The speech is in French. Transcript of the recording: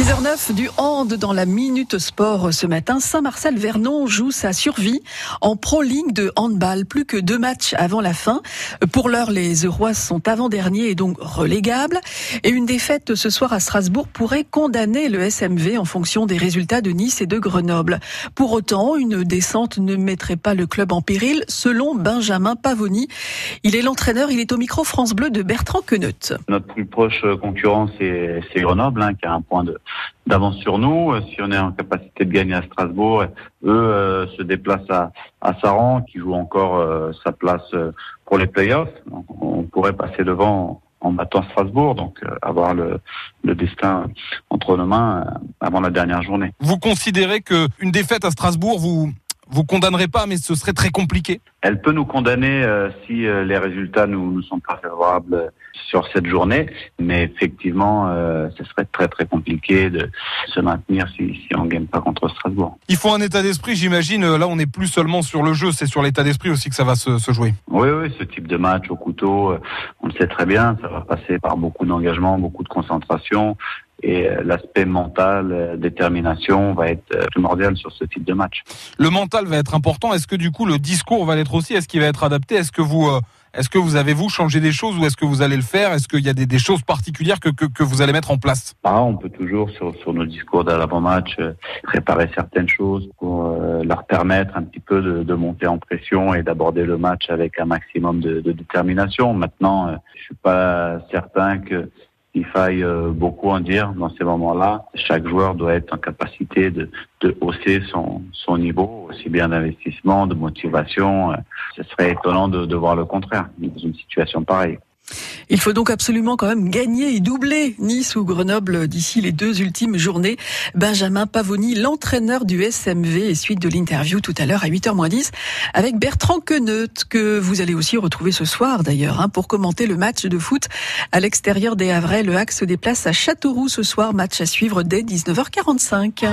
6h09 du hand dans la Minute Sport ce matin. Saint-Marcel-Vernon joue sa survie en Pro League de handball. Plus que deux matchs avant la fin. Pour l'heure, les Eurois sont avant-derniers et donc relégables. Et une défaite ce soir à Strasbourg pourrait condamner le SMV en fonction des résultats de Nice et de Grenoble. Pour autant, une descente ne mettrait pas le club en péril, selon Benjamin Pavoni. Il est l'entraîneur, il est au micro France Bleu de Bertrand Queneut. Notre plus proche concurrent, c'est Grenoble, hein, qui a un point de d'avance sur nous. Euh, si on est en capacité de gagner à Strasbourg, eux euh, se déplacent à, à Saran, qui joue encore euh, sa place pour les playoffs. Donc, on pourrait passer devant en battant Strasbourg, donc avoir le, le, destin entre nos mains avant la dernière journée. Vous considérez que une défaite à Strasbourg vous vous condamnerez pas, mais ce serait très compliqué. Elle peut nous condamner euh, si euh, les résultats nous, nous sont pas favorables sur cette journée, mais effectivement, euh, ce serait très très compliqué de se maintenir si, si on gagne pas contre Strasbourg. Il faut un état d'esprit, j'imagine. Là, on n'est plus seulement sur le jeu, c'est sur l'état d'esprit aussi que ça va se, se, jouer. Oui, oui, ce type de match au couteau, on le sait très bien, ça va passer par beaucoup d'engagement, beaucoup de concentration et euh, l'aspect mental, euh, détermination va être euh, primordial sur ce type de match. Le mental va être important. Est-ce que du coup le discours va l'être aussi? Est-ce qu'il va être adapté? Est-ce que vous est-ce que vous avez vous changé des choses ou est-ce que vous allez le faire? Est-ce qu'il y a des, des, choses particulières que, que, que, vous allez mettre en place? Ah, On peut toujours sur, sur nos discours d'avant-match préparer certaines choses pour leur permettre un petit peu de, de monter en pression et d'aborder le match avec un maximum de, de détermination. Maintenant, je suis pas certain que il faille euh, beaucoup en dire dans ces moments-là. Chaque joueur doit être en capacité de, de hausser son, son niveau, aussi bien d'investissement, de motivation. Ce serait étonnant de, de voir le contraire dans une situation pareille. Il faut donc absolument quand même gagner et doubler Nice ou Grenoble d'ici les deux ultimes journées. Benjamin Pavoni, l'entraîneur du SMV, et suite de l'interview tout à l'heure à 8h10 avec Bertrand Queneut, que vous allez aussi retrouver ce soir d'ailleurs, hein, pour commenter le match de foot à l'extérieur des Havrais. Le Hack se déplace à Châteauroux ce soir, match à suivre dès 19h45.